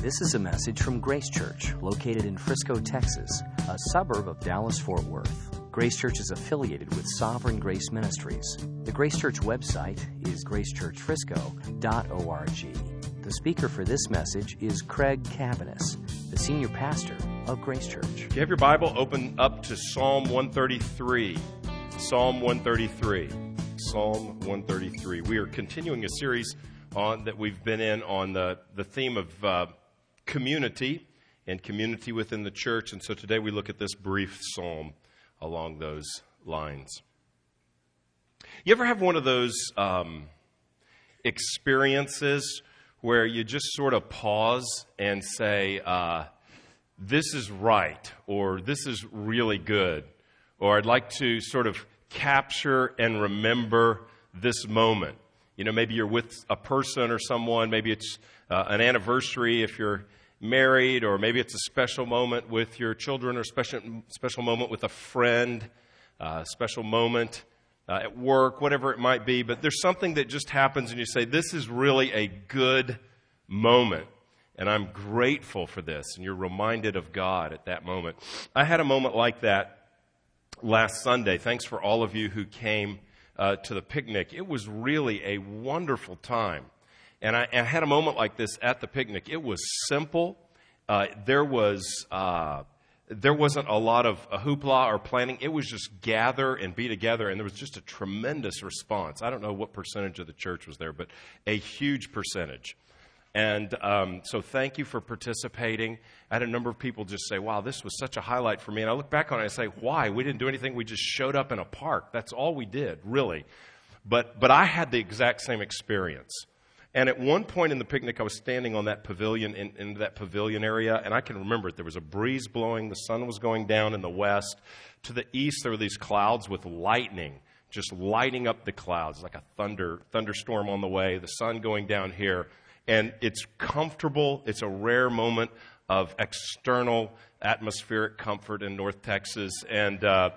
This is a message from Grace Church, located in Frisco, Texas, a suburb of Dallas Fort Worth. Grace Church is affiliated with Sovereign Grace Ministries. The Grace Church website is gracechurchfrisco.org. The speaker for this message is Craig Cabaniss, the senior pastor of Grace Church. If you have your Bible, open up to Psalm 133. Psalm 133. Psalm 133. We are continuing a series on that we've been in on the, the theme of uh, community and community within the church. And so today we look at this brief psalm along those lines. You ever have one of those um, experiences where you just sort of pause and say, uh, This is right, or This is really good, or I'd like to sort of capture and remember this moment? You know, maybe you're with a person or someone, maybe it's uh, an anniversary if you're married, or maybe it's a special moment with your children, or special special moment with a friend, uh, special moment uh, at work, whatever it might be. But there's something that just happens, and you say, "This is really a good moment." And I'm grateful for this. And you're reminded of God at that moment. I had a moment like that last Sunday. Thanks for all of you who came uh, to the picnic. It was really a wonderful time. And I, I, had a moment like this at the picnic. It was simple. Uh, there was uh, there wasn't a lot of hoopla or planning. It was just gather and be together, and there was just a tremendous response. I don't know what percentage of the church was there, but a huge percentage. And um, so, thank you for participating. I had a number of people just say, Wow, this was such a highlight for me. And I look back on it and I say, Why? We didn't do anything. We just showed up in a park. That's all we did, really. But, but I had the exact same experience. And at one point in the picnic, I was standing on that pavilion, in, in that pavilion area, and I can remember it. There was a breeze blowing, the sun was going down in the west. To the east, there were these clouds with lightning just lighting up the clouds like a thunder thunderstorm on the way, the sun going down here and it's comfortable. It's a rare moment of external atmospheric comfort in North Texas. And, uh,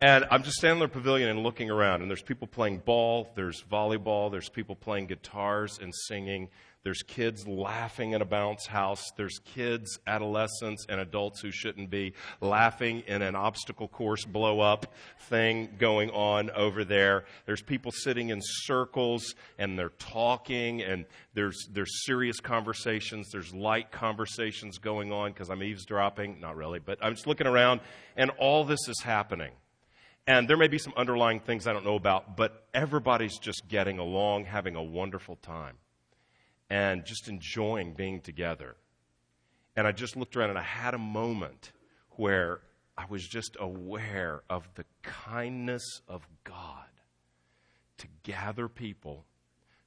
and I'm just standing in the pavilion and looking around, and there's people playing ball, there's volleyball, there's people playing guitars and singing. There's kids laughing in a bounce house. There's kids, adolescents, and adults who shouldn't be laughing in an obstacle course blow up thing going on over there. There's people sitting in circles and they're talking, and there's, there's serious conversations. There's light conversations going on because I'm eavesdropping. Not really, but I'm just looking around, and all this is happening. And there may be some underlying things I don't know about, but everybody's just getting along, having a wonderful time and just enjoying being together. And I just looked around and I had a moment where I was just aware of the kindness of God to gather people,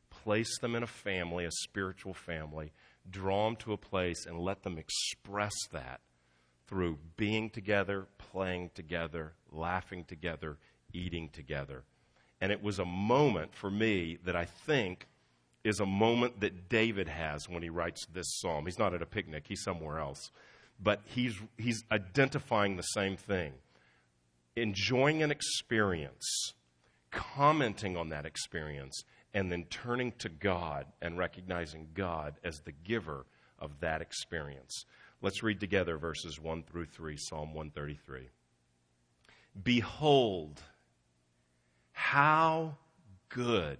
place them in a family, a spiritual family, draw them to a place, and let them express that through being together, playing together, laughing together, eating together. And it was a moment for me that I think is a moment that David has when he writes this psalm. He's not at a picnic, he's somewhere else. But he's, he's identifying the same thing enjoying an experience, commenting on that experience, and then turning to God and recognizing God as the giver of that experience. Let's read together verses 1 through 3, Psalm 133. Behold, how good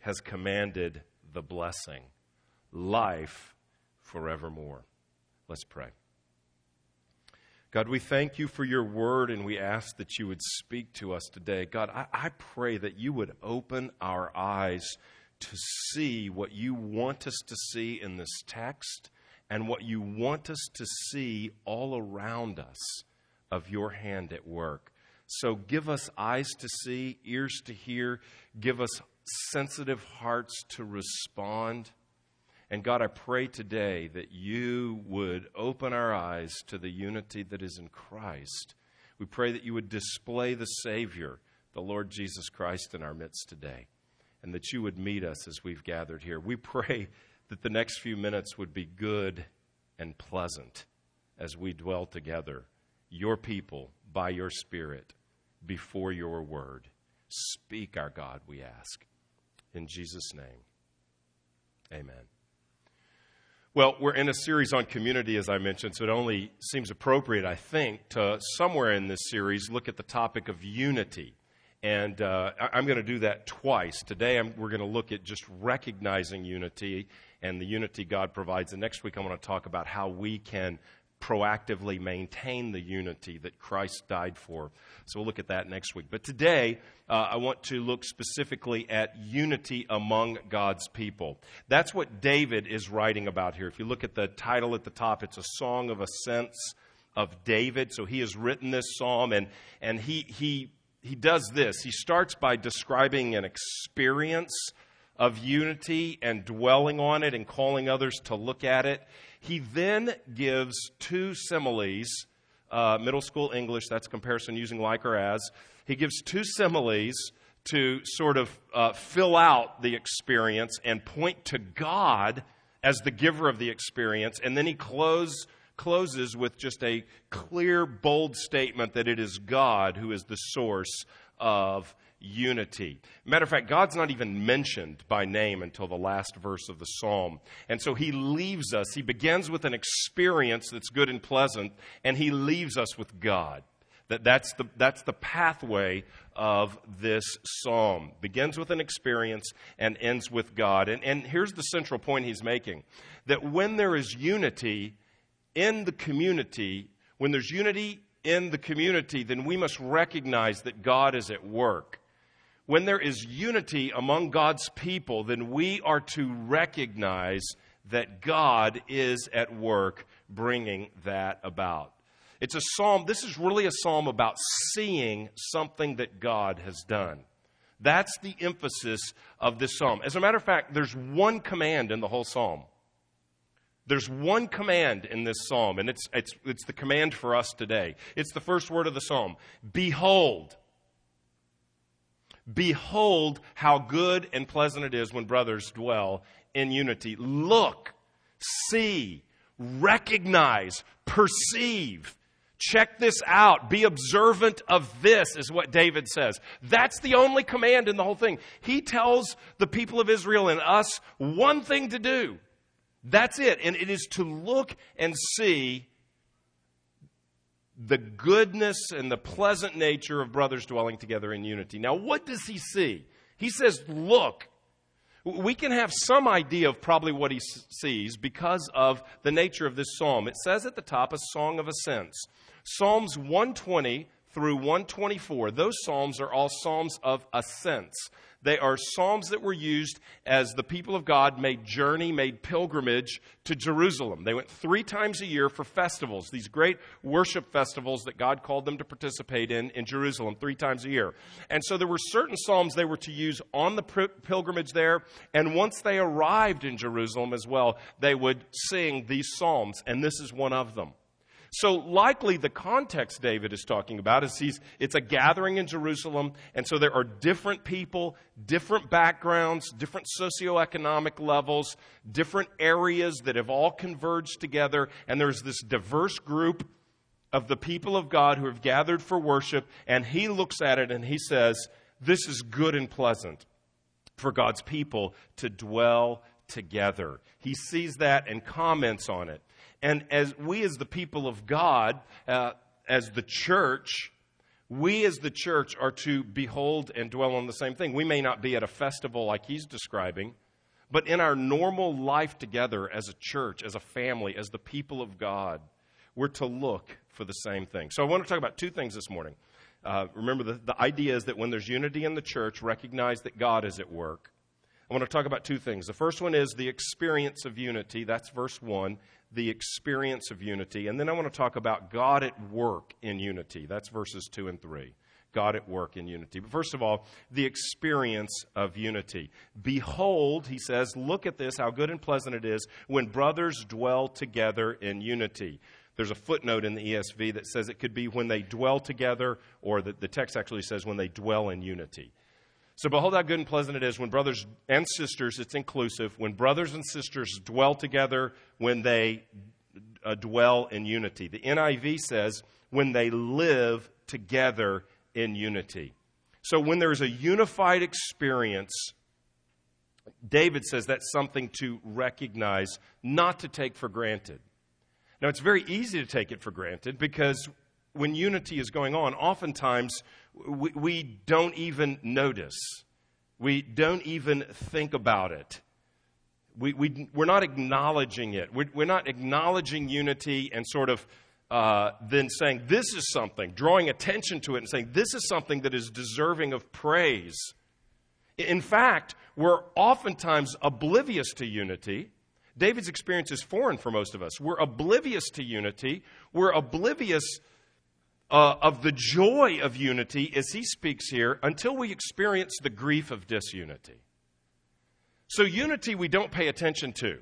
has commanded the blessing, life forevermore. Let's pray. God, we thank you for your word and we ask that you would speak to us today. God, I, I, pray that you would open our eyes to see what you want us to see in this text and what you want us to see all around us of your hand at work. So give us eyes to see, ears to hear, give us sensitive hearts to respond. And God, I pray today that you would open our eyes to the unity that is in Christ. We pray that you would display the Savior, the Lord Jesus Christ, in our midst today, and that you would meet us as we've gathered here. We pray that the next few minutes would be good and pleasant as we dwell together, your people, by your Spirit, before your word. Speak, our God, we ask. In Jesus' name, amen. Well, we're in a series on community, as I mentioned, so it only seems appropriate, I think, to somewhere in this series look at the topic of unity. And uh, I'm going to do that twice. Today, I'm, we're going to look at just recognizing unity and the unity God provides. And next week, I'm going to talk about how we can proactively maintain the unity that Christ died for. So we'll look at that next week. But today, uh, I want to look specifically at unity among God's people. That's what David is writing about here. If you look at the title at the top, it's a song of ascents of David. So he has written this psalm, and, and he, he, he does this. He starts by describing an experience of unity and dwelling on it and calling others to look at it. He then gives two similes, uh, middle school English, that's comparison using like or as. He gives two similes to sort of uh, fill out the experience and point to God as the giver of the experience. And then he close, closes with just a clear, bold statement that it is God who is the source of unity. Matter of fact, God's not even mentioned by name until the last verse of the psalm. And so he leaves us. He begins with an experience that's good and pleasant, and he leaves us with God. That, that's, the, that's the pathway of this psalm. Begins with an experience and ends with God. And, and here's the central point he's making that when there is unity in the community, when there's unity in the community, then we must recognize that God is at work when there is unity among God's people, then we are to recognize that God is at work bringing that about. It's a psalm, this is really a psalm about seeing something that God has done. That's the emphasis of this psalm. As a matter of fact, there's one command in the whole psalm. There's one command in this psalm, and it's, it's, it's the command for us today. It's the first word of the psalm Behold, Behold how good and pleasant it is when brothers dwell in unity. Look, see, recognize, perceive. Check this out. Be observant of this, is what David says. That's the only command in the whole thing. He tells the people of Israel and us one thing to do. That's it. And it is to look and see the goodness and the pleasant nature of brothers dwelling together in unity. Now, what does he see? He says, Look. We can have some idea of probably what he sees because of the nature of this psalm. It says at the top, a song of ascents. Psalms 120 through 124, those psalms are all psalms of ascents. They are psalms that were used as the people of God made journey, made pilgrimage to Jerusalem. They went three times a year for festivals, these great worship festivals that God called them to participate in in Jerusalem three times a year. And so there were certain psalms they were to use on the pilgrimage there. And once they arrived in Jerusalem as well, they would sing these psalms. And this is one of them. So likely the context David is talking about is he's, it's a gathering in Jerusalem, and so there are different people, different backgrounds, different socioeconomic levels, different areas that have all converged together, and there's this diverse group of the people of God who have gathered for worship, and he looks at it and he says, This is good and pleasant for God's people to dwell together. He sees that and comments on it. And as we, as the people of God, uh, as the church, we as the church are to behold and dwell on the same thing. We may not be at a festival like he's describing, but in our normal life together as a church, as a family, as the people of God, we're to look for the same thing. So I want to talk about two things this morning. Uh, remember, the, the idea is that when there's unity in the church, recognize that God is at work. I want to talk about two things. The first one is the experience of unity. That's verse 1 the experience of unity. And then I want to talk about God at work in unity. That's verses 2 and 3. God at work in unity. But first of all, the experience of unity. Behold, he says, look at this, how good and pleasant it is when brothers dwell together in unity. There's a footnote in the ESV that says it could be when they dwell together, or the, the text actually says when they dwell in unity. So, behold how good and pleasant it is when brothers and sisters, it's inclusive, when brothers and sisters dwell together, when they uh, dwell in unity. The NIV says, when they live together in unity. So when there's a unified experience, David says that's something to recognize, not to take for granted. Now, it's very easy to take it for granted because when unity is going on, oftentimes we, we don't even notice. We don't even think about it. We, we, we're not acknowledging it. We're, we're not acknowledging unity and sort of uh, then saying this is something, drawing attention to it and saying this is something that is deserving of praise. In fact, we're oftentimes oblivious to unity. David's experience is foreign for most of us. We're oblivious to unity. We're oblivious uh, of the joy of unity, as he speaks here, until we experience the grief of disunity. So, unity we don't pay attention to.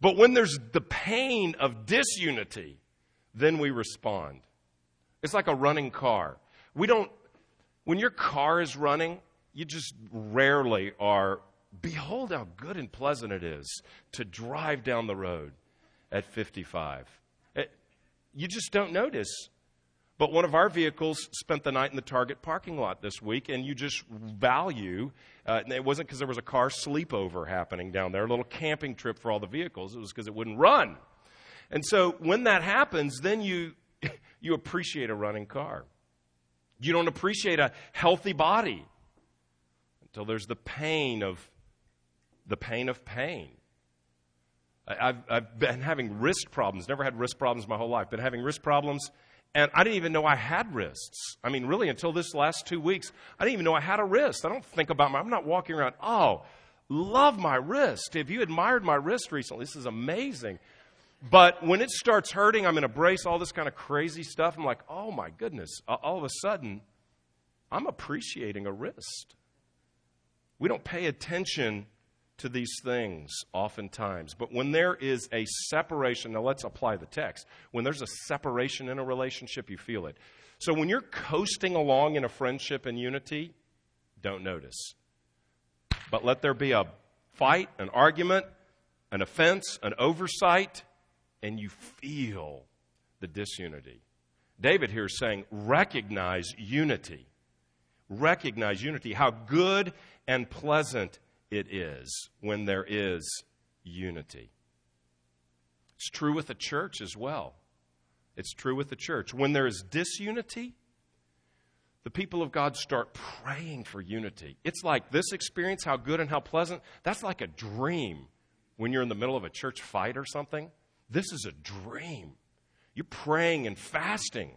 But when there's the pain of disunity, then we respond. It's like a running car. We don't, when your car is running, you just rarely are, behold how good and pleasant it is to drive down the road at 55. It, you just don't notice. But one of our vehicles spent the night in the Target parking lot this week, and you just value. Uh, it wasn't because there was a car sleepover happening down there, a little camping trip for all the vehicles. It was because it wouldn't run. And so when that happens, then you, you appreciate a running car. You don't appreciate a healthy body until there's the pain of the pain of pain. I've, I've been having wrist problems, never had wrist problems my whole life, been having wrist problems, and I didn't even know I had wrists. I mean, really, until this last two weeks, I didn't even know I had a wrist. I don't think about my, I'm not walking around, oh, love my wrist. Have you admired my wrist recently? This is amazing. But when it starts hurting, I'm in a brace, all this kind of crazy stuff. I'm like, oh my goodness. All of a sudden, I'm appreciating a wrist. We don't pay attention to these things oftentimes. But when there is a separation, now let's apply the text. When there's a separation in a relationship, you feel it. So when you're coasting along in a friendship and unity, don't notice. But let there be a fight, an argument, an offense, an oversight, and you feel the disunity. David here is saying, recognize unity. Recognize unity. How good and pleasant it is when there is unity. It's true with the church as well. It's true with the church. When there is disunity, the people of God start praying for unity. It's like this experience, how good and how pleasant, that's like a dream when you're in the middle of a church fight or something. This is a dream. You're praying and fasting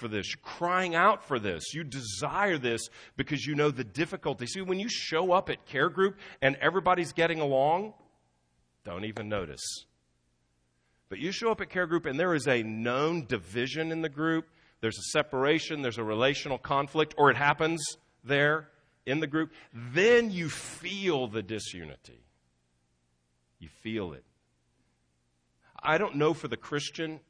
for this, You're crying out for this. You desire this because you know the difficulty. See, when you show up at care group and everybody's getting along, don't even notice. But you show up at care group and there is a known division in the group, there's a separation, there's a relational conflict, or it happens there in the group, then you feel the disunity. You feel it. I don't know for the Christian,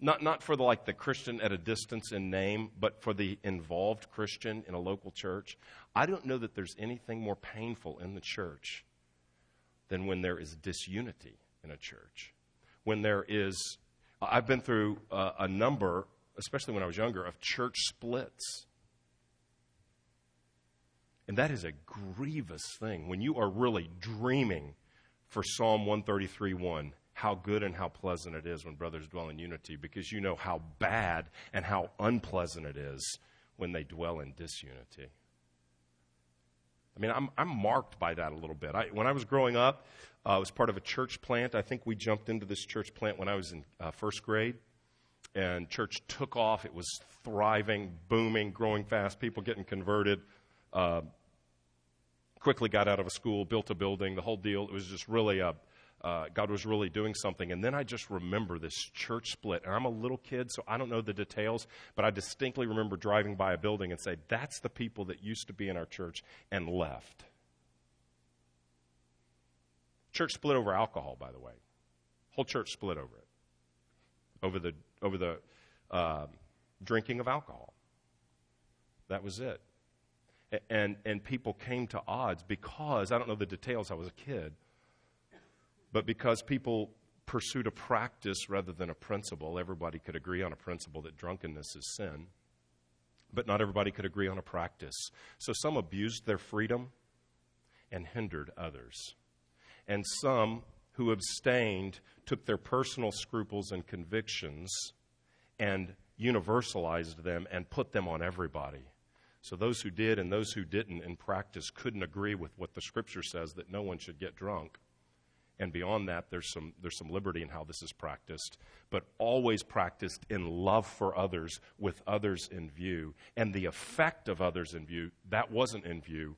not, not for the, like the Christian at a distance in name, but for the involved Christian in a local church. I don't know that there's anything more painful in the church than when there is disunity in a church. When there is, I've been through a, a number, especially when I was younger, of church splits. And that is a grievous thing when you are really dreaming for Psalm 133 1 how good and how pleasant it is when brothers dwell in unity because you know how bad and how unpleasant it is when they dwell in disunity. I mean, I'm, I'm marked by that a little bit. I, when I was growing up, uh, I was part of a church plant. I think we jumped into this church plant when I was in uh, first grade. And church took off. It was thriving, booming, growing fast, people getting converted. Uh, quickly got out of a school, built a building, the whole deal. It was just really a, uh, God was really doing something. And then I just remember this church split. And I'm a little kid, so I don't know the details, but I distinctly remember driving by a building and say, That's the people that used to be in our church and left. Church split over alcohol, by the way. Whole church split over it, over the over the uh, drinking of alcohol. That was it. And and people came to odds because I don't know the details. I was a kid, but because people pursued a practice rather than a principle, everybody could agree on a principle that drunkenness is sin. But not everybody could agree on a practice. So some abused their freedom and hindered others. And some who abstained took their personal scruples and convictions and universalized them and put them on everybody. So those who did and those who didn't in practice couldn't agree with what the scripture says that no one should get drunk. And beyond that, there's some, there's some liberty in how this is practiced, but always practiced in love for others, with others in view. And the effect of others in view, that wasn't in view.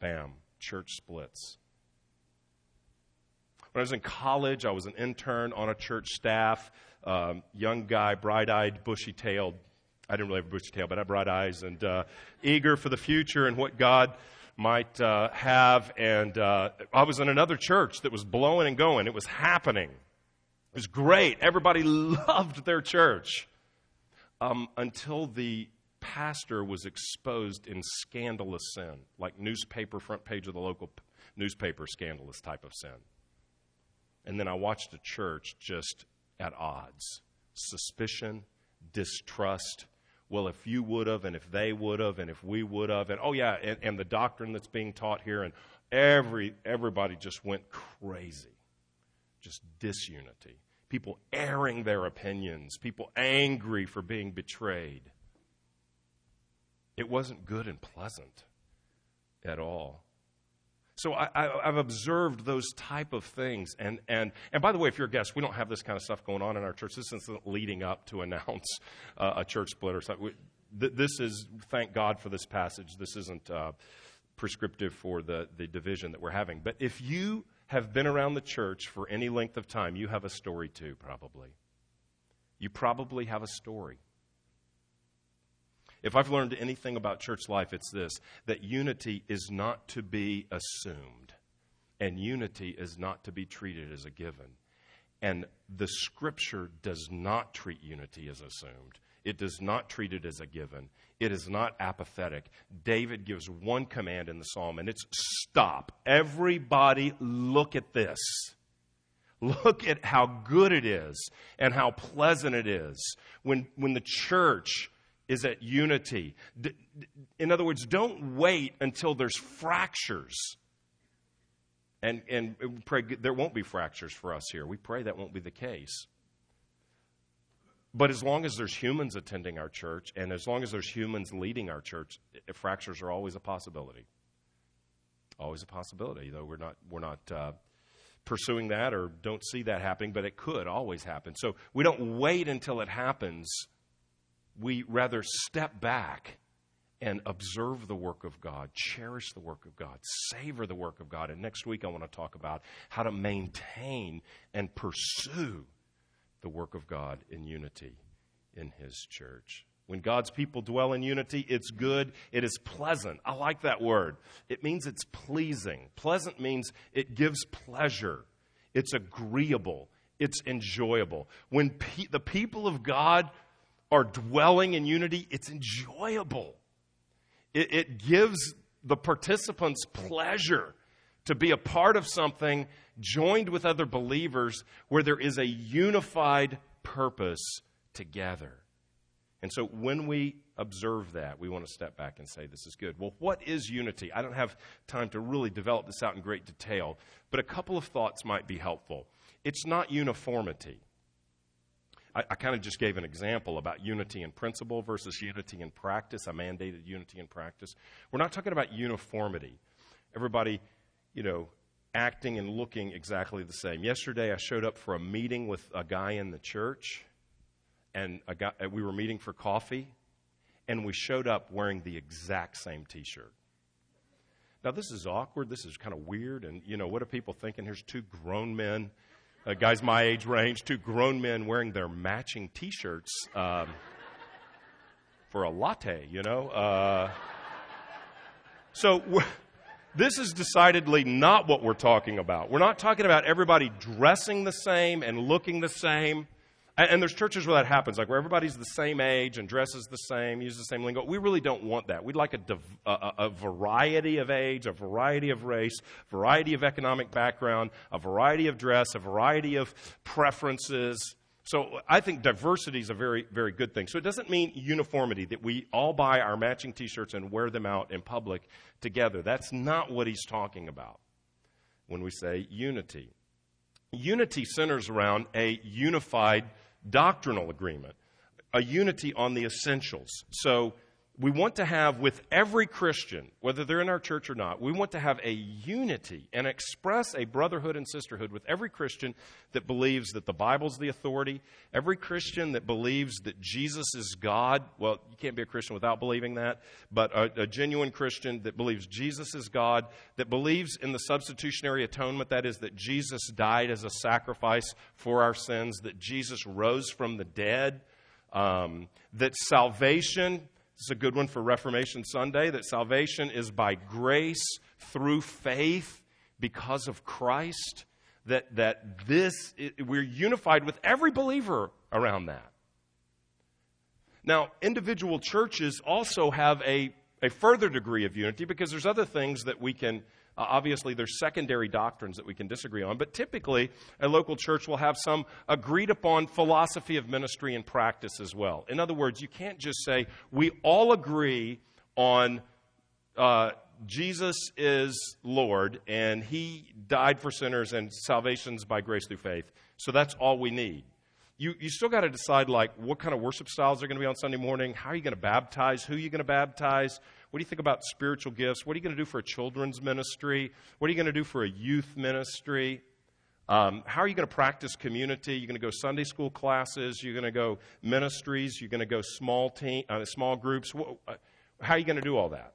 Bam, church splits. When I was in college, I was an intern on a church staff, um, young guy, bright eyed, bushy tailed. I didn't really have a bushy tail, but I had bright eyes and uh, eager for the future and what God might uh, have. And uh, I was in another church that was blowing and going. It was happening. It was great. Everybody loved their church um, until the pastor was exposed in scandalous sin, like newspaper front page of the local p- newspaper scandalous type of sin. And then I watched a church just at odds suspicion, distrust, well, if you would have, and if they would have, and if we would have, and oh yeah, and, and the doctrine that's being taught here, and every everybody just went crazy, just disunity. People airing their opinions, people angry for being betrayed. It wasn't good and pleasant at all. So I, have observed those type of things. And, and, and by the way, if you're a guest, we don't have this kind of stuff going on in our church. This isn't leading up to announce uh, a church split or something. this is, thank God for this passage. This isn't uh, prescriptive for the, the division that we're having. But if you have been around the church for any length of time, you have a story too, probably. You probably have a story. If I've learned anything about church life, it's this that unity is not to be assumed, and unity is not to be treated as a given. And the scripture does not treat unity as assumed. It does not treat it as a given. It is not apathetic. David gives one command in the psalm, and it's stop. Everybody, look at this. Look at how good it is and how pleasant it is when, when the church is at unity. In other words, don't wait until there's fractures. And, and pray there won't be fractures for us here. We pray that won't be the case. But as long as there's humans attending our church, and as long as there's humans leading our church, fractures are always a possibility. Always a possibility, though we're not, we're not uh, pursuing that or don't see that happening, but it could always happen. So we don't wait until it happens we rather step back and observe the work of God, cherish the work of God, savor the work of God. And next week, I want to talk about how to maintain and pursue the work of God in unity in His church. When God's people dwell in unity, it's good, it is pleasant. I like that word. It means it's pleasing. Pleasant means it gives pleasure, it's agreeable, it's enjoyable. When pe- the people of God are dwelling in unity, it's enjoyable. It, it gives the participants pleasure to be a part of something joined with other believers where there is a unified purpose together. And so when we observe that, we want to step back and say, this is good. Well, what is unity? I don't have time to really develop this out in great detail, but a couple of thoughts might be helpful. It's not uniformity. I, I kind of just gave an example about unity in principle versus unity in practice. I mandated unity in practice. We're not talking about uniformity. Everybody, you know, acting and looking exactly the same. Yesterday, I showed up for a meeting with a guy in the church, and guy, we were meeting for coffee, and we showed up wearing the exact same t shirt. Now, this is awkward. This is kind of weird. And, you know, what are people thinking? Here's two grown men, uh, guys my age range, two grown men wearing their matching t shirts um, for a latte, you know? Uh, so, this is decidedly not what we're talking about. We're not talking about everybody dressing the same and looking the same. And, and, there's churches where that happens, like where everybody's the same age and dresses the same, uses the same lingo. We really don't want that. We'd like a, div- a, a variety of age, a variety of race, variety of economic background, a variety of dress, a variety of preferences. So I think diversity is a very, very good thing. So it doesn't mean uniformity, that we all buy our matching t shirts and wear them out in public together. That's not what he's talking about when we say unity. Unity centers around a unified doctrinal agreement, a unity on the essentials. So we want to have with every Christian, whether they're in our church or not, we want to have a unity and express a brotherhood and sisterhood with every Christian that believes that the Bible's the authority, every Christian that believes that Jesus is God. Well, you can't be a Christian without believing that, but a, a genuine Christian that believes Jesus is God, that believes in the substitutionary atonement, that is, that Jesus died as a sacrifice for our sins, that Jesus rose from the dead, um, that salvation this is a good one for Reformation Sunday that salvation is by grace through faith because of Christ. That, that this, we're unified with every believer around that. Now, individual churches also have a, a further degree of unity because there's other things that we can uh, obviously, there's secondary doctrines that we can disagree on, but typically a local church will have some agreed upon philosophy of ministry and practice as well. In other words, you can't just say, we all agree on uh, Jesus is Lord and he died for sinners and salvation's by grace through faith. So that's all we need. You, you still got to decide like what kind of worship styles are going to be on Sunday morning. How are you going to baptize? Who are you going to baptize? What do you think about spiritual gifts? What are you going to do for a children's ministry? What are you going to do for a youth ministry? Um, how are you going to practice community? You're going to go Sunday school classes. You're going to go ministries. You're going to go small team, uh, small groups. Uh, how are you going to do all that?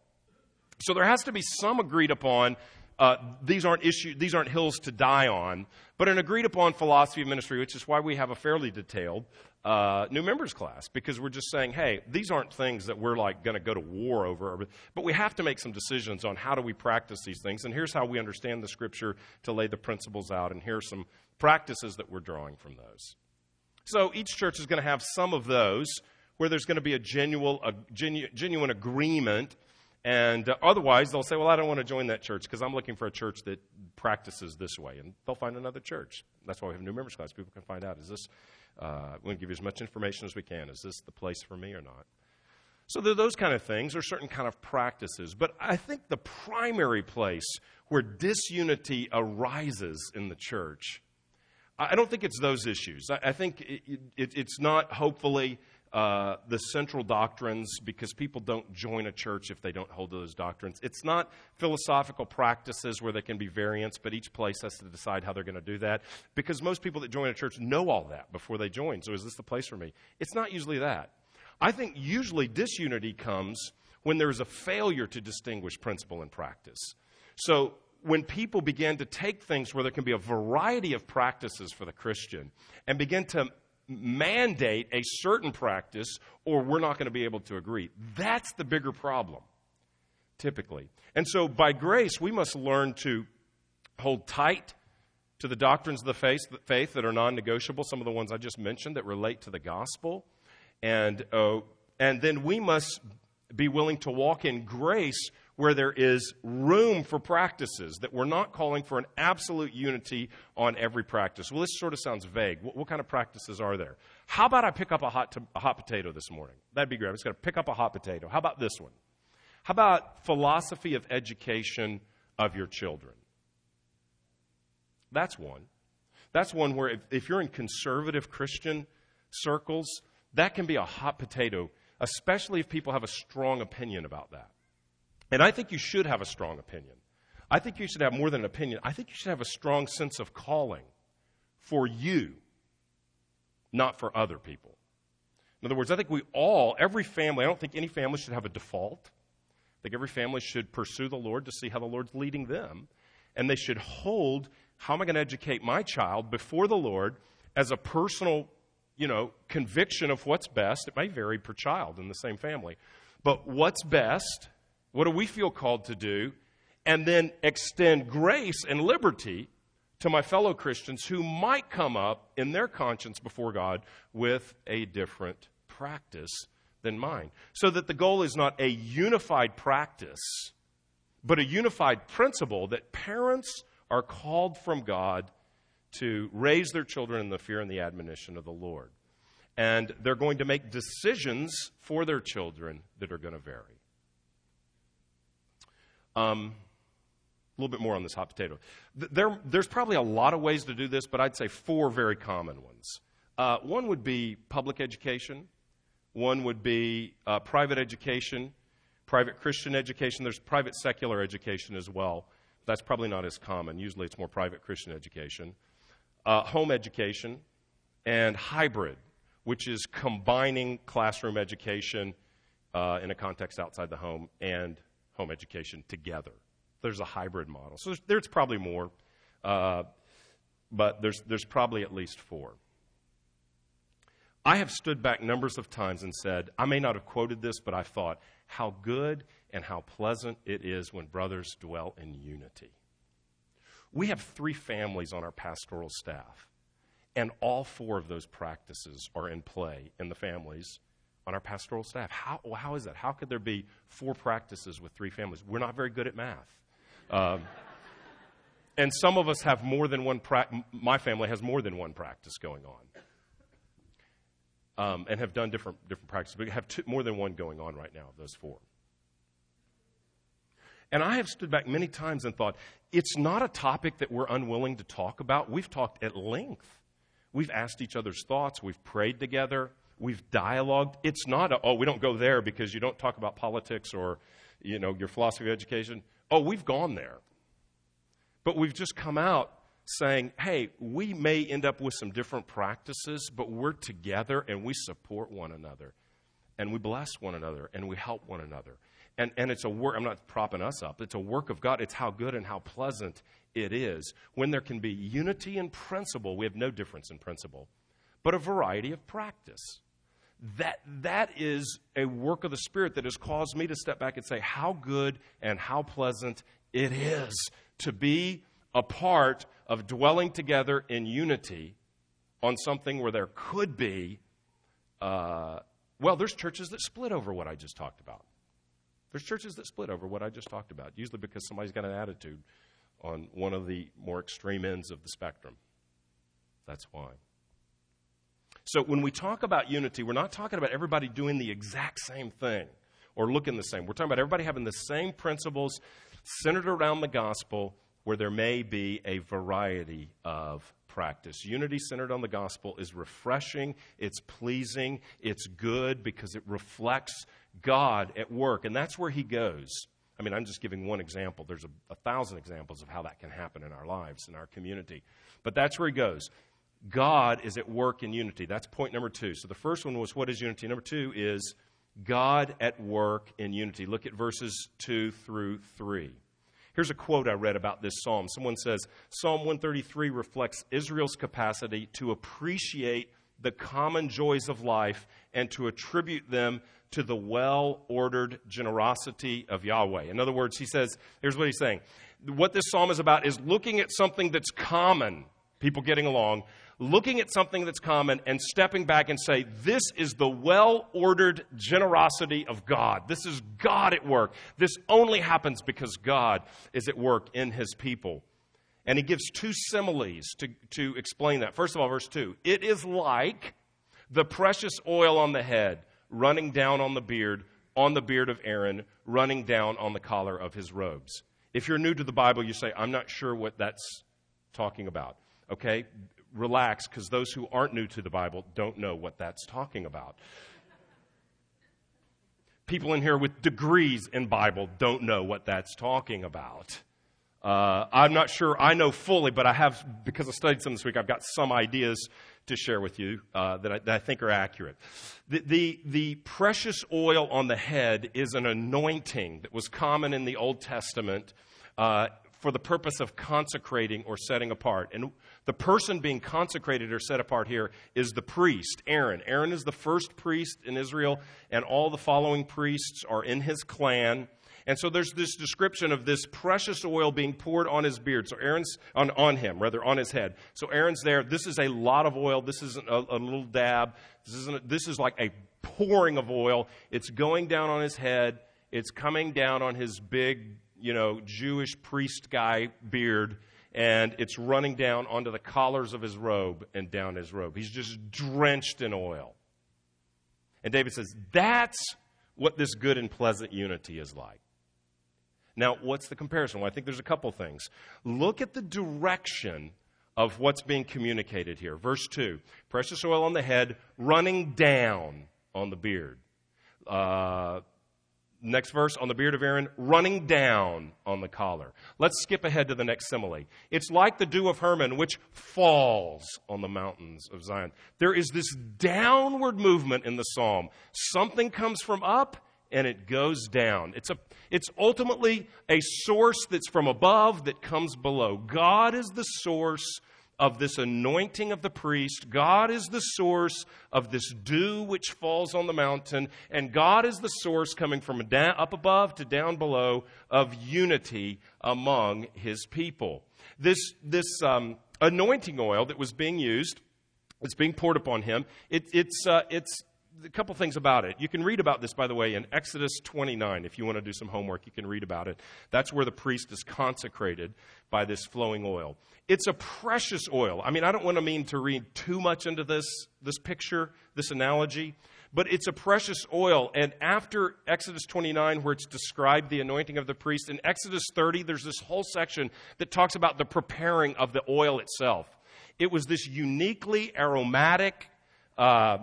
So there has to be some agreed upon. Uh, these aren't issues. These aren't hills to die on, but an agreed upon philosophy of ministry, which is why we have a fairly detailed uh, new members class because we're just saying, hey, these aren't things that we're like going to go to war over, but we have to make some decisions on how do we practice these things. And here's how we understand the scripture to lay the principles out, and here are some practices that we're drawing from those. So each church is going to have some of those where there's going to be a genuine, a genu- genuine agreement. And uh, otherwise, they'll say, Well, I don't want to join that church because I'm looking for a church that practices this way. And they'll find another church. That's why we have new members class. People can find out is this uh, we want to give you as much information as we can. Is this the place for me or not? So there are those kind of things, or certain kind of practices. But I think the primary place where disunity arises in the church, I don't think it's those issues. I, think it, it, it's not, hopefully, uh, the central doctrines because people don't join a church if they don't hold to those doctrines. It's not philosophical practices where there can be variance, but each place has to decide how they're going to do that because most people that join a church know all that before they join. So, is this the place for me? It's not usually that. I think usually disunity comes when there is a failure to distinguish principle and practice. So, when people begin to take things where there can be a variety of practices for the Christian and begin to mandate a certain practice or we're not going to be able to agree. That's the bigger problem, typically. And so, by grace, we must learn to hold tight to the doctrines of the faith, faith that are non negotiable, some of the ones I just mentioned that relate to the gospel. And, uh, and then we must be willing to walk in grace where there is room for practices, that we're not calling for an absolute unity on every practice. Well, this sort of sounds vague. What, what kind of practices are there? How about I pick up a hot, to, a hot potato this morning? That'd be great. I'm just going to pick up a hot potato. How about this one? How about philosophy of education of your children? That's one. That's one where if, if you're in conservative Christian circles, that can be a hot potato, especially if people have a strong opinion about that. And I think you should have a strong opinion. I think you should have more than an opinion. I think you should have a strong sense of calling for you, not for other people. In other words, I think we all, every family, I don't think any family should have a default. I think every family should pursue the Lord to see how the Lord's leading them. And they should hold how am I going to educate my child before the Lord as a personal, you know, conviction of what's best. It may vary per child in the same family. But what's best? What do we feel called to do? And then extend grace and liberty to my fellow Christians who might come up in their conscience before God with a different practice than mine. So that the goal is not a unified practice, but a unified principle that parents are called from God to raise their children in the fear and the admonition of the Lord. And they're going to make decisions for their children that are going to vary. Um, a little bit more on this hot potato. There, there's probably a lot of ways to do this, but I'd say four very common ones. Uh, one would be public education, one would be uh, private education, private Christian education. There's private secular education as well. That's probably not as common. Usually it's more private Christian education. Uh, home education, and hybrid, which is combining classroom education uh, in a context outside the home and home education together there's a hybrid model. So there's, there's probably more, uh, but there's, there's probably at least four. I have stood back numbers of times and said, I may not have quoted this, but I thought, how good and how pleasant it is when brothers dwell in unity. We have three families on our pastoral staff, and all four of those practices are in play in the families on our pastoral staff. How, how is that? How could there be four practices with three families? We're not very good at math. Um, and some of us have more than one, pra- my family has more than one practice going on. Um, and have done different, different practices, but have two, more than one going on right now of those four. And I have stood back many times and thought, it's not a topic that we're unwilling to talk about. We've talked at length. We've asked each other's thoughts. We've prayed together. We've dialogued. It's not a, oh, we don't go there because you don't talk about politics or, you know, your philosophy of education. Oh, we've gone there. But we've just come out saying, hey, we may end up with some different practices, but we're together and we support one another. And we bless one another and we help one another. And, and it's a work, I'm not propping us up, it's a work of God. It's how good and how pleasant it is when there can be unity in principle. We have no difference in principle, but a variety of practice that, that is a work of the Spirit that has caused me to step back and say how good and how pleasant it is to be a part of dwelling together in unity on something where there could be, uh, well, there's churches that split over what I just talked about. There's churches that split over what I just talked about, usually because somebody's got an attitude on one of the more extreme ends of the spectrum. That's why. So when we talk about unity, we're not talking about everybody doing the exact same thing or looking the same. We're talking about everybody having the same principles centered around the gospel where there may be a variety of practice. Unity centered on the gospel is refreshing, it's pleasing, it's good because it reflects God at work. And that's where He goes. I mean, I'm just giving one example. There's a, a thousand examples of how that can happen in our lives, in our community. But that's where He goes. God is at work in unity. That's point number two. So the first one was what is unity? Number two is God at work in unity. Look at verses 2 through 3. Here's a quote I read about this psalm. Someone says Psalm 133 reflects Israel's capacity to appreciate the common joys of life and to attribute them to the well ordered generosity of Yahweh. In other words, he says, here's what he's saying. What this psalm is about is looking at something that's common, people getting along, looking at something that's common and stepping back and say, This is the well ordered generosity of God. This is God at work. This only happens because God is at work in his people. And he gives two similes to, to explain that. First of all, verse 2 it is like the precious oil on the head running down on the beard, on the beard of Aaron, running down on the collar of his robes. If you're new to the Bible, you say, I'm not sure what that's talking about. Okay? Relax because those who aren't new to the Bible don't know what that's talking about. People in here with degrees in Bible don't know what that's talking about. Uh, I'm not sure I know fully, but I have, because I studied some this week, I've got some ideas to share with you uh, that, I, that, I, think are accurate. The, the, the, precious oil on the head is an anointing that was common in the Old Testament uh, for the purpose of consecrating or setting apart. And the person being consecrated or set apart here is the priest, Aaron. Aaron is the first priest in Israel, and all the following priests are in his clan. And so there's this description of this precious oil being poured on his beard. So Aaron's on, on him, rather on his head. So Aaron's there. This is a lot of oil. This isn't a, a little dab. This isn't. this is like a pouring of oil. It's going down on his head. It's coming down on his big, you know, Jewish priest guy beard, and it's running down onto the collars of his robe and down his robe. He's just drenched in oil. And David says, "That's what this good and pleasant unity is like." Now, what's the comparison? Well, I think there's a couple things. Look at the direction of what's being communicated here. Verse 2 precious oil on the head, running down on the beard. Uh, next verse on the beard of Aaron, running down on the collar. Let's skip ahead to the next simile. It's like the dew of Hermon, which falls on the mountains of Zion. There is this downward movement in the psalm. Something comes from up and it goes down. It's, a, it's ultimately a source that's from above that comes below. God is the source of this anointing of the priest. God is the source of this dew which falls on the mountain. And God is the source coming from up above to down below of unity among his people. This, this um, anointing oil that was being used, it's being poured upon him. It, it's, uh, it's a couple things about it. You can read about this, by the way, in Exodus 29. If you want to do some homework, you can read about it. That's where the priest is consecrated by this flowing oil. It's a precious oil. I mean, I don't want to mean to read too much into this, this picture, this analogy, but it's a precious oil. And after Exodus 29, where it's described the anointing of the priest, in Exodus 30, there's this whole section that talks about the preparing of the oil itself. It was this uniquely aromatic, uh,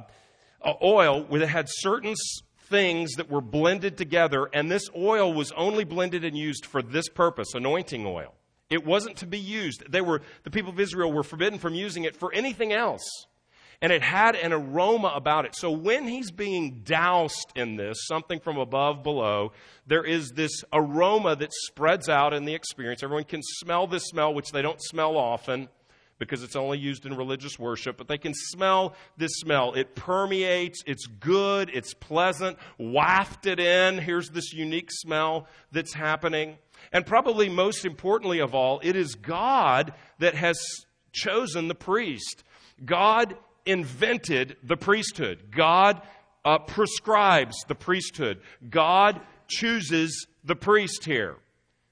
oil where it had certain things that were blended together, and this oil was only blended and used for this purpose anointing oil. It wasn't to be used. They were, the people of Israel were forbidden from using it for anything else. And it had an aroma about it. So when he's being doused in this, something from above, below, there is this aroma that spreads out in the experience. Everyone can smell this smell, which they don't smell often because it's only used in religious worship, but they can smell this smell. It permeates, it's good, it's pleasant, wafted in. Here's this unique smell that's happening. And probably most importantly of all, it is God that has chosen the priest. God invented the priesthood. God uh, prescribes the priesthood. God chooses the priest here.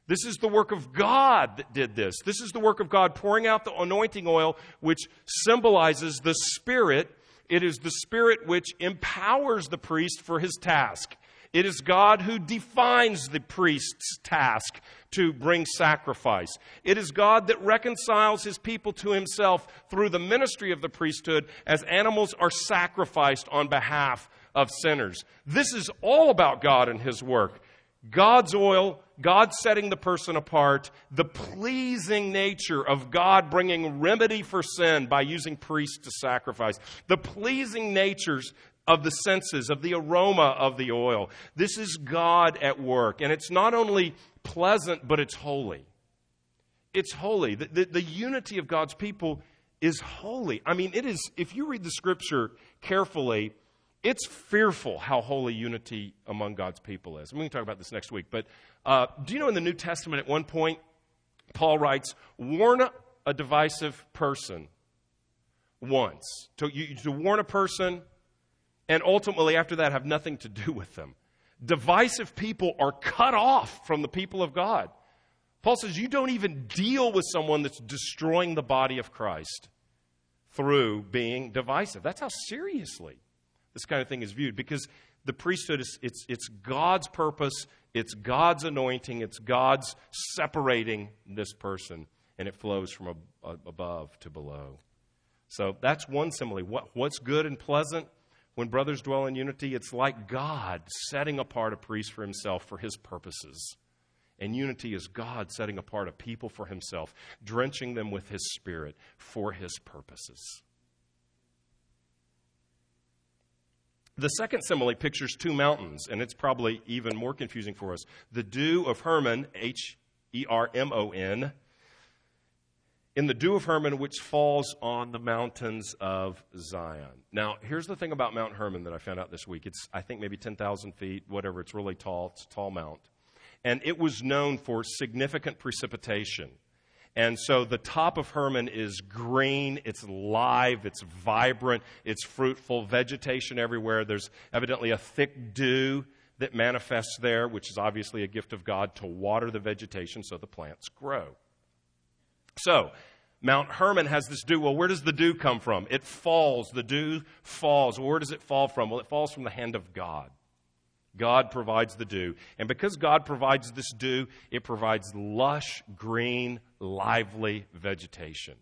This is the work of God that did this. This is the work of God pouring out the anointing oil, which symbolizes the Spirit. It is the Spirit which empowers the priest for his task. It is God who defines the priest's task to bring sacrifice. It is God that reconciles his people to himself through the ministry of the priesthood as animals are sacrificed on behalf of sinners. This is all about God and his work. God's oil, God setting the person apart, the pleasing nature of God bringing remedy for sin by using priests to sacrifice, the pleasing natures of the senses, of the aroma of the oil. This is God at work. And it's not only pleasant, but it's holy. It's holy. The, the, the unity of God's people is holy. I mean, it is, if you read the scripture carefully, it's fearful how holy unity among God's people is. We can talk about this next week. But uh, do you know in the New Testament at one point, Paul writes, warn a divisive person once. To, you, to warn a person, and ultimately after that have nothing to do with them. Divisive people are cut off from the people of God. Paul says you don't even deal with someone that's destroying the body of Christ through being divisive. That's how seriously this kind of thing is viewed because the priesthood is it's, it's God's purpose, it's God's anointing, it's God's separating this person, and it flows from above to below. So that's one simile. What, what's good and pleasant when brothers dwell in unity? It's like God setting apart a priest for himself for his purposes. And unity is God setting apart a people for himself, drenching them with his spirit for his purposes. The second simile pictures two mountains, and it's probably even more confusing for us. The dew of Hermon, H E R M O N, in the dew of Hermon, which falls on the mountains of Zion. Now, here's the thing about Mount Hermon that I found out this week. It's, I think, maybe 10,000 feet, whatever. It's really tall. It's a tall mount and it was known for significant precipitation. And so the top of Hermon is green, it's live, it's vibrant, it's fruitful, vegetation everywhere. There's evidently a thick dew that manifests there, which is obviously a gift of God to water the vegetation so the plants grow. So, Mount Hermon has this dew. Well, where does the dew come from? It falls. The dew falls. Where does it fall from? Well, it falls from the hand of God. God provides the dew. And because God provides this dew, it provides lush, green, lively vegetation.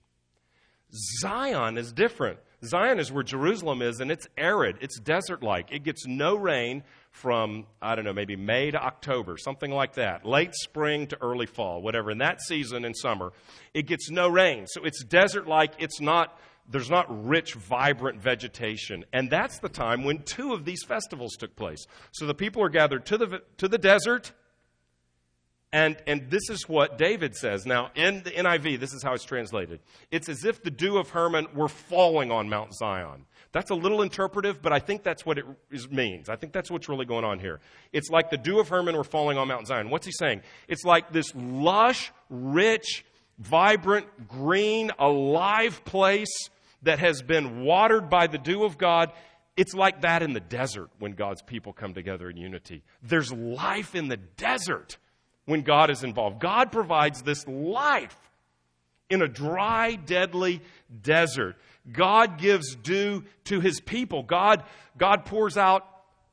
Zion is different. Zion is where Jerusalem is, and it's arid, it's desert like. It gets no rain from, I don't know, maybe May to October, something like that. Late spring to early fall, whatever. In that season in summer, it gets no rain. So it's desert like. It's not there's not rich, vibrant vegetation. And that's the time when two of these festivals took place. So the people are gathered to the, to the desert, and, and this is what David says. Now, in the NIV, this is how it's translated. It's as if the dew of Hermon were falling on Mount Zion. That's a little interpretive, but I think that's what it means. I think that's what's really going on here. It's like the dew of Hermon were falling on Mount Zion. What's he saying? It's like this lush, rich, vibrant, green, alive place that has been watered by the dew of God. It's like that in the desert when God's people come together in unity. There's life in the desert when God is involved. God provides this life in a dry, deadly desert. God gives dew to his people. God, God pours out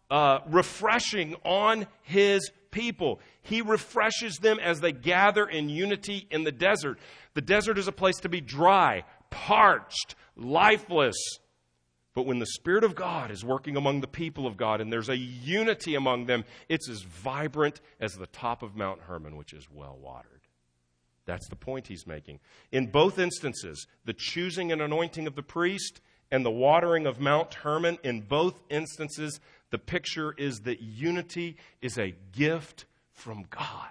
uh, refreshing on his people. He refreshes them as they gather in unity in the desert. The desert is a place to be dry, parched, lifeless. But when the Spirit of God is working among the people of God and there's a unity among them, it's as vibrant as the top of Mount Hermon, which is well watered. That's the point he's making. In both instances, the choosing and anointing of the priest and the watering of Mount Hermon, in both instances, the picture is that unity is a gift from God.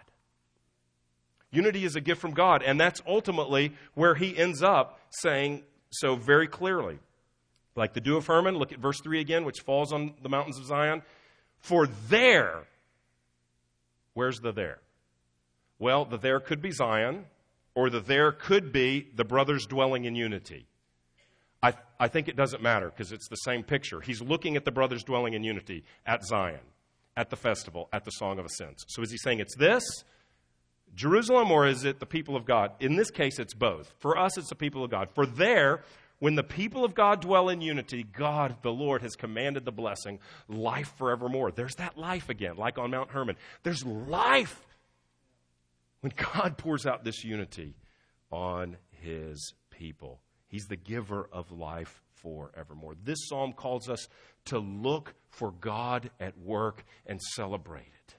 Unity is a gift from God, and that's ultimately where he ends up saying so very clearly. Like the dew of Hermon, look at verse 3 again, which falls on the mountains of Zion. For there, where's the there? Well, the there could be Zion, or the there could be the brothers dwelling in unity. I, I think it doesn't matter because it's the same picture. He's looking at the brothers dwelling in unity at Zion, at the festival, at the Song of Ascents. So is he saying it's this, Jerusalem, or is it the people of God? In this case, it's both. For us, it's the people of God. For there, when the people of God dwell in unity, God, the Lord, has commanded the blessing, life forevermore. There's that life again, like on Mount Hermon. There's life when God pours out this unity on his people. He's the giver of life forevermore. This psalm calls us to look for God at work and celebrate it.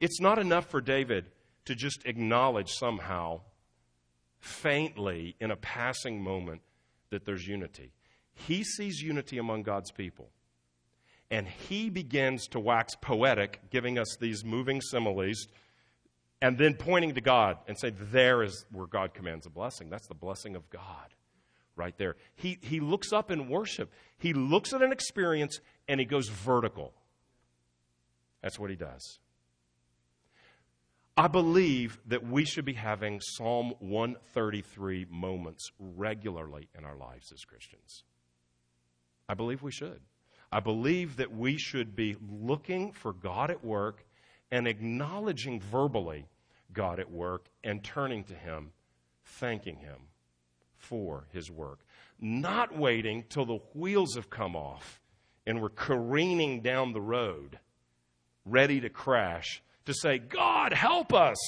It's not enough for David to just acknowledge somehow, faintly, in a passing moment, that there's unity. He sees unity among God's people. And he begins to wax poetic, giving us these moving similes, and then pointing to God and say, There is where God commands a blessing. That's the blessing of God right there. He, he looks up in worship. He looks at an experience and he goes vertical. That's what he does. I believe that we should be having Psalm 133 moments regularly in our lives as Christians. I believe we should. I believe that we should be looking for God at work and acknowledging verbally God at work and turning to Him, thanking Him for His work. Not waiting till the wheels have come off and we're careening down the road, ready to crash to say, God, help us.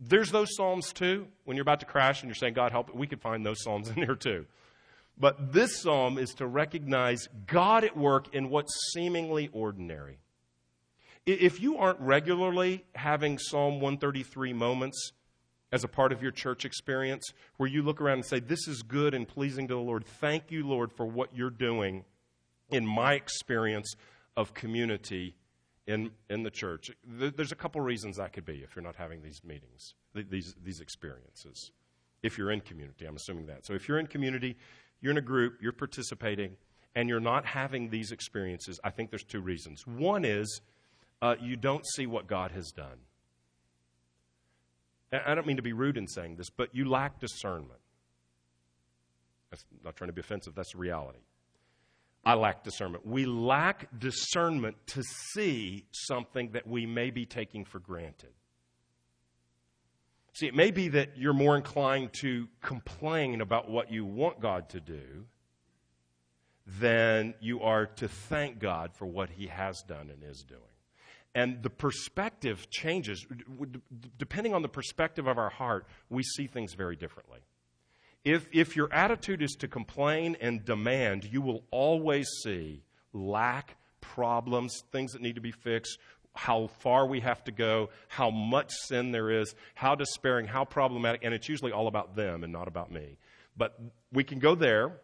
There's those Psalms too. When you're about to crash and you're saying, God, help, we could find those Psalms in there too. But this psalm is to recognize God at work in what's seemingly ordinary. If you aren't regularly having Psalm 133 moments as a part of your church experience, where you look around and say, This is good and pleasing to the Lord, thank you, Lord, for what you're doing in my experience of community in, in the church. There's a couple reasons that could be if you're not having these meetings, these, these experiences. If you're in community, I'm assuming that. So if you're in community, you're in a group, you're participating, and you're not having these experiences, I think there's two reasons. One is uh, you don't see what God has done. I don't mean to be rude in saying this, but you lack discernment. That's not trying to be offensive, that's reality. I lack discernment. We lack discernment to see something that we may be taking for granted. See, it may be that you're more inclined to complain about what you want God to do than you are to thank God for what He has done and is doing. And the perspective changes. Depending on the perspective of our heart, we see things very differently. If, if your attitude is to complain and demand, you will always see lack, problems, things that need to be fixed, how far we have to go, how much sin there is, how despairing, how problematic, and it's usually all about them and not about me. But we can go there,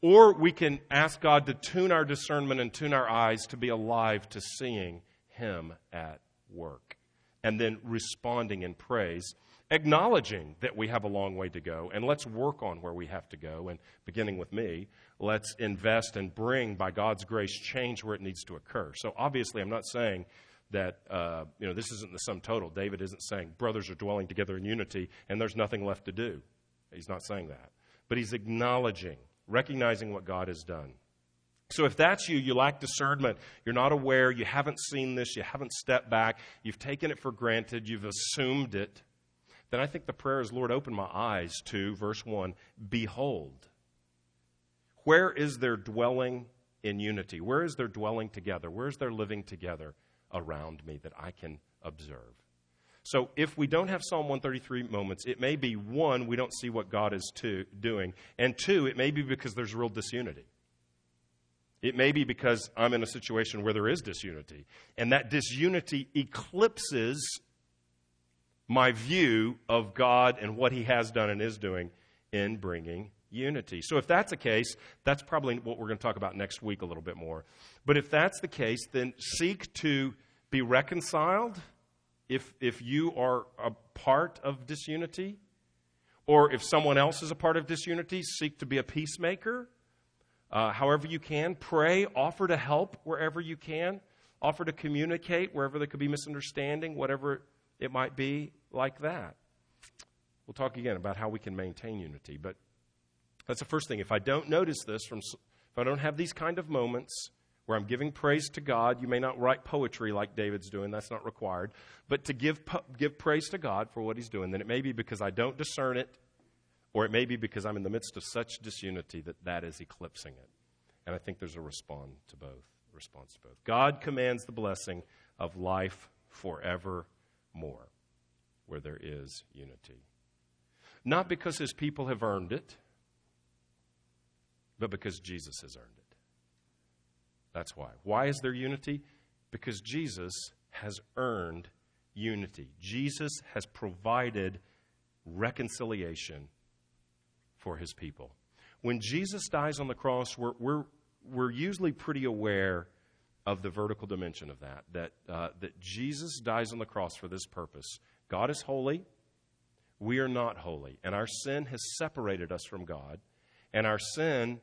or we can ask God to tune our discernment and tune our eyes to be alive to seeing Him at work, and then responding in praise acknowledging that we have a long way to go, and let's work on where we have to go. And beginning with me, let's invest and bring, by God's grace, change where it needs to occur. So obviously, I'm not saying that uh, you know this isn't the sum total. David isn't saying brothers are dwelling together in unity and there's nothing left to do. He's not saying that, but he's acknowledging, recognizing what God has done. So if that's you, you lack discernment, you're not aware, you haven't seen this, you haven't stepped back, you've taken it for granted, you've assumed it then I think the prayer is, Lord, open my eyes to, verse 1, behold. Where is their dwelling in unity? Where is their dwelling together? Where is their living together around me that I can observe? So if we don't have Psalm 133 moments, it may be one, we don't see what God is doing, and two, it may be because there's real disunity. It may be because I'm in a situation where there is disunity, and that disunity eclipses my view of God and what He has done and is doing in bringing unity. So, if that's the case, that's probably what we're going to talk about next week a little bit more. But if that's the case, then seek to be reconciled if, if you are a part of disunity, or if someone else is a part of disunity, seek to be a peacemaker. Uh, however, you can, pray, offer to help wherever you can, offer to communicate wherever there could be misunderstanding, whatever it might be like that. We'll talk again about how we can maintain unity, but that's the first thing. If I don't notice this from if I don't have these kind of moments where I'm giving praise to God, you may not write poetry like David's doing, that's not required, but to give give praise to God for what he's doing, then it may be because I don't discern it or it may be because I'm in the midst of such disunity that that is eclipsing it. And I think there's a response to both. Response to both. God commands the blessing of life forevermore where there is unity. Not because his people have earned it, but because Jesus has earned it. That's why. Why is there unity? Because Jesus has earned unity. Jesus has provided reconciliation for his people. When Jesus dies on the cross, we're, we're, we're usually pretty aware of the vertical dimension of that, that, uh, that Jesus dies on the cross for this purpose God is holy. We are not holy. And our sin has separated us from God. And our sin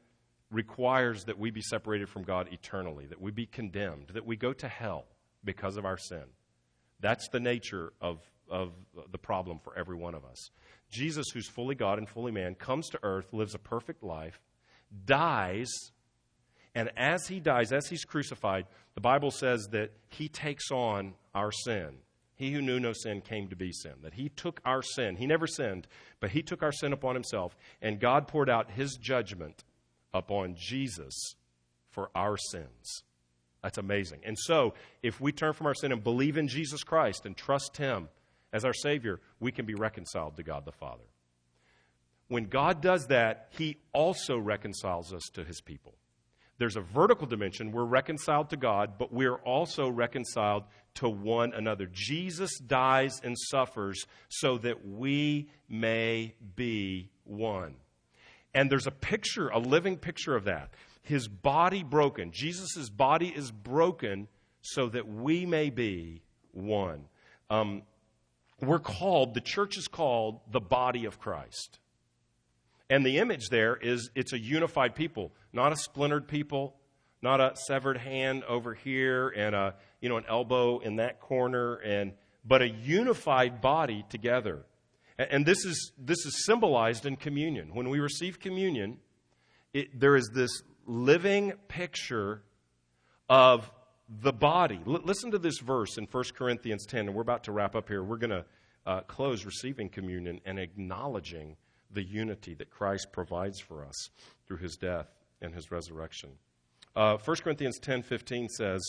requires that we be separated from God eternally, that we be condemned, that we go to hell because of our sin. That's the nature of, of the problem for every one of us. Jesus, who's fully God and fully man, comes to earth, lives a perfect life, dies, and as he dies, as he's crucified, the Bible says that he takes on our sin. He who knew no sin came to be sin. That he took our sin. He never sinned, but he took our sin upon himself, and God poured out his judgment upon Jesus for our sins. That's amazing. And so, if we turn from our sin and believe in Jesus Christ and trust him as our Savior, we can be reconciled to God the Father. When God does that, he also reconciles us to his people. There's a vertical dimension. We're reconciled to God, but we're also reconciled to one another. Jesus dies and suffers so that we may be one. And there's a picture, a living picture of that. His body broken. Jesus' body is broken so that we may be one. Um, we're called, the church is called the body of Christ. And the image there is it's a unified people, not a splintered people, not a severed hand over here and a you know an elbow in that corner and but a unified body together. And, and this is this is symbolized in communion. When we receive communion, it, there is this living picture of the body. L- listen to this verse in 1 Corinthians 10, and we're about to wrap up here. We're going to uh, close receiving communion and acknowledging the unity that Christ provides for us through his death and his resurrection. Uh, 1 Corinthians 10:15 says,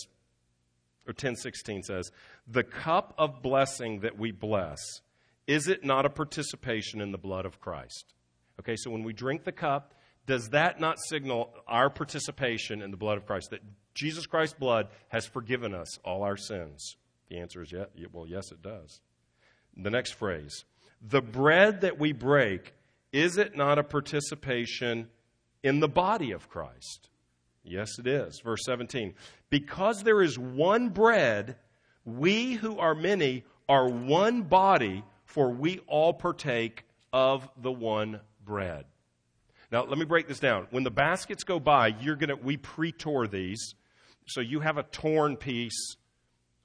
or 10:16 says, "The cup of blessing that we bless, is it not a participation in the blood of Christ?" Okay, so when we drink the cup, does that not signal our participation in the blood of Christ? That Jesus Christ's blood has forgiven us all our sins? The answer is yes. Well, yes, it does. The next phrase, the bread that we break is it not a participation in the body of Christ? Yes, it is. Verse 17. Because there is one bread, we who are many are one body, for we all partake of the one bread. Now, let me break this down. When the baskets go by, you're to, we pre tour these. So you have a torn piece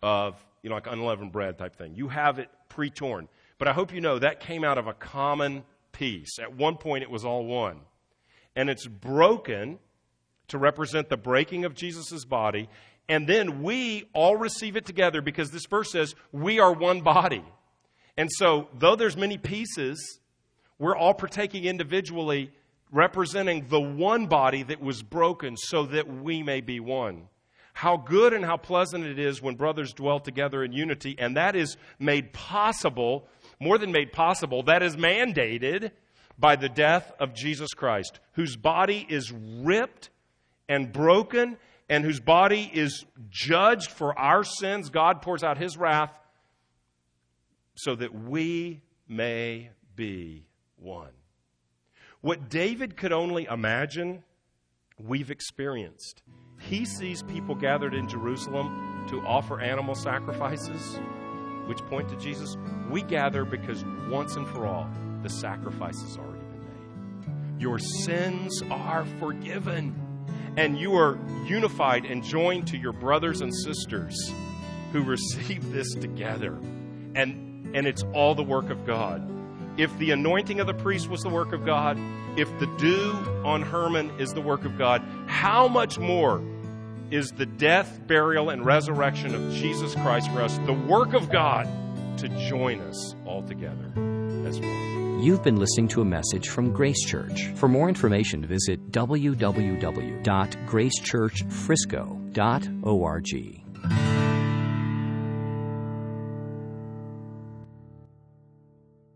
of, you know, like unleavened bread type thing. You have it pre torn. But I hope you know that came out of a common At one point, it was all one. And it's broken to represent the breaking of Jesus' body. And then we all receive it together because this verse says we are one body. And so, though there's many pieces, we're all partaking individually, representing the one body that was broken so that we may be one. How good and how pleasant it is when brothers dwell together in unity, and that is made possible more than made possible, that is mandated by the death of Jesus Christ, whose body is ripped and broken, and whose body is judged for our sins. God pours out his wrath so that we may be one. What David could only imagine, we've experienced. He sees people gathered in Jerusalem to offer animal sacrifices which point to Jesus, we gather because once and for all, the sacrifice has already been made. Your sins are forgiven, and you are unified and joined to your brothers and sisters who receive this together. And, and it's all the work of God. If the anointing of the priest was the work of God, if the dew on Hermon is the work of God, how much more is the death, burial, and resurrection of Jesus Christ for us, the work of God to join us all together as one. You've been listening to a message from Grace Church. For more information, visit www.gracechurchfrisco.org.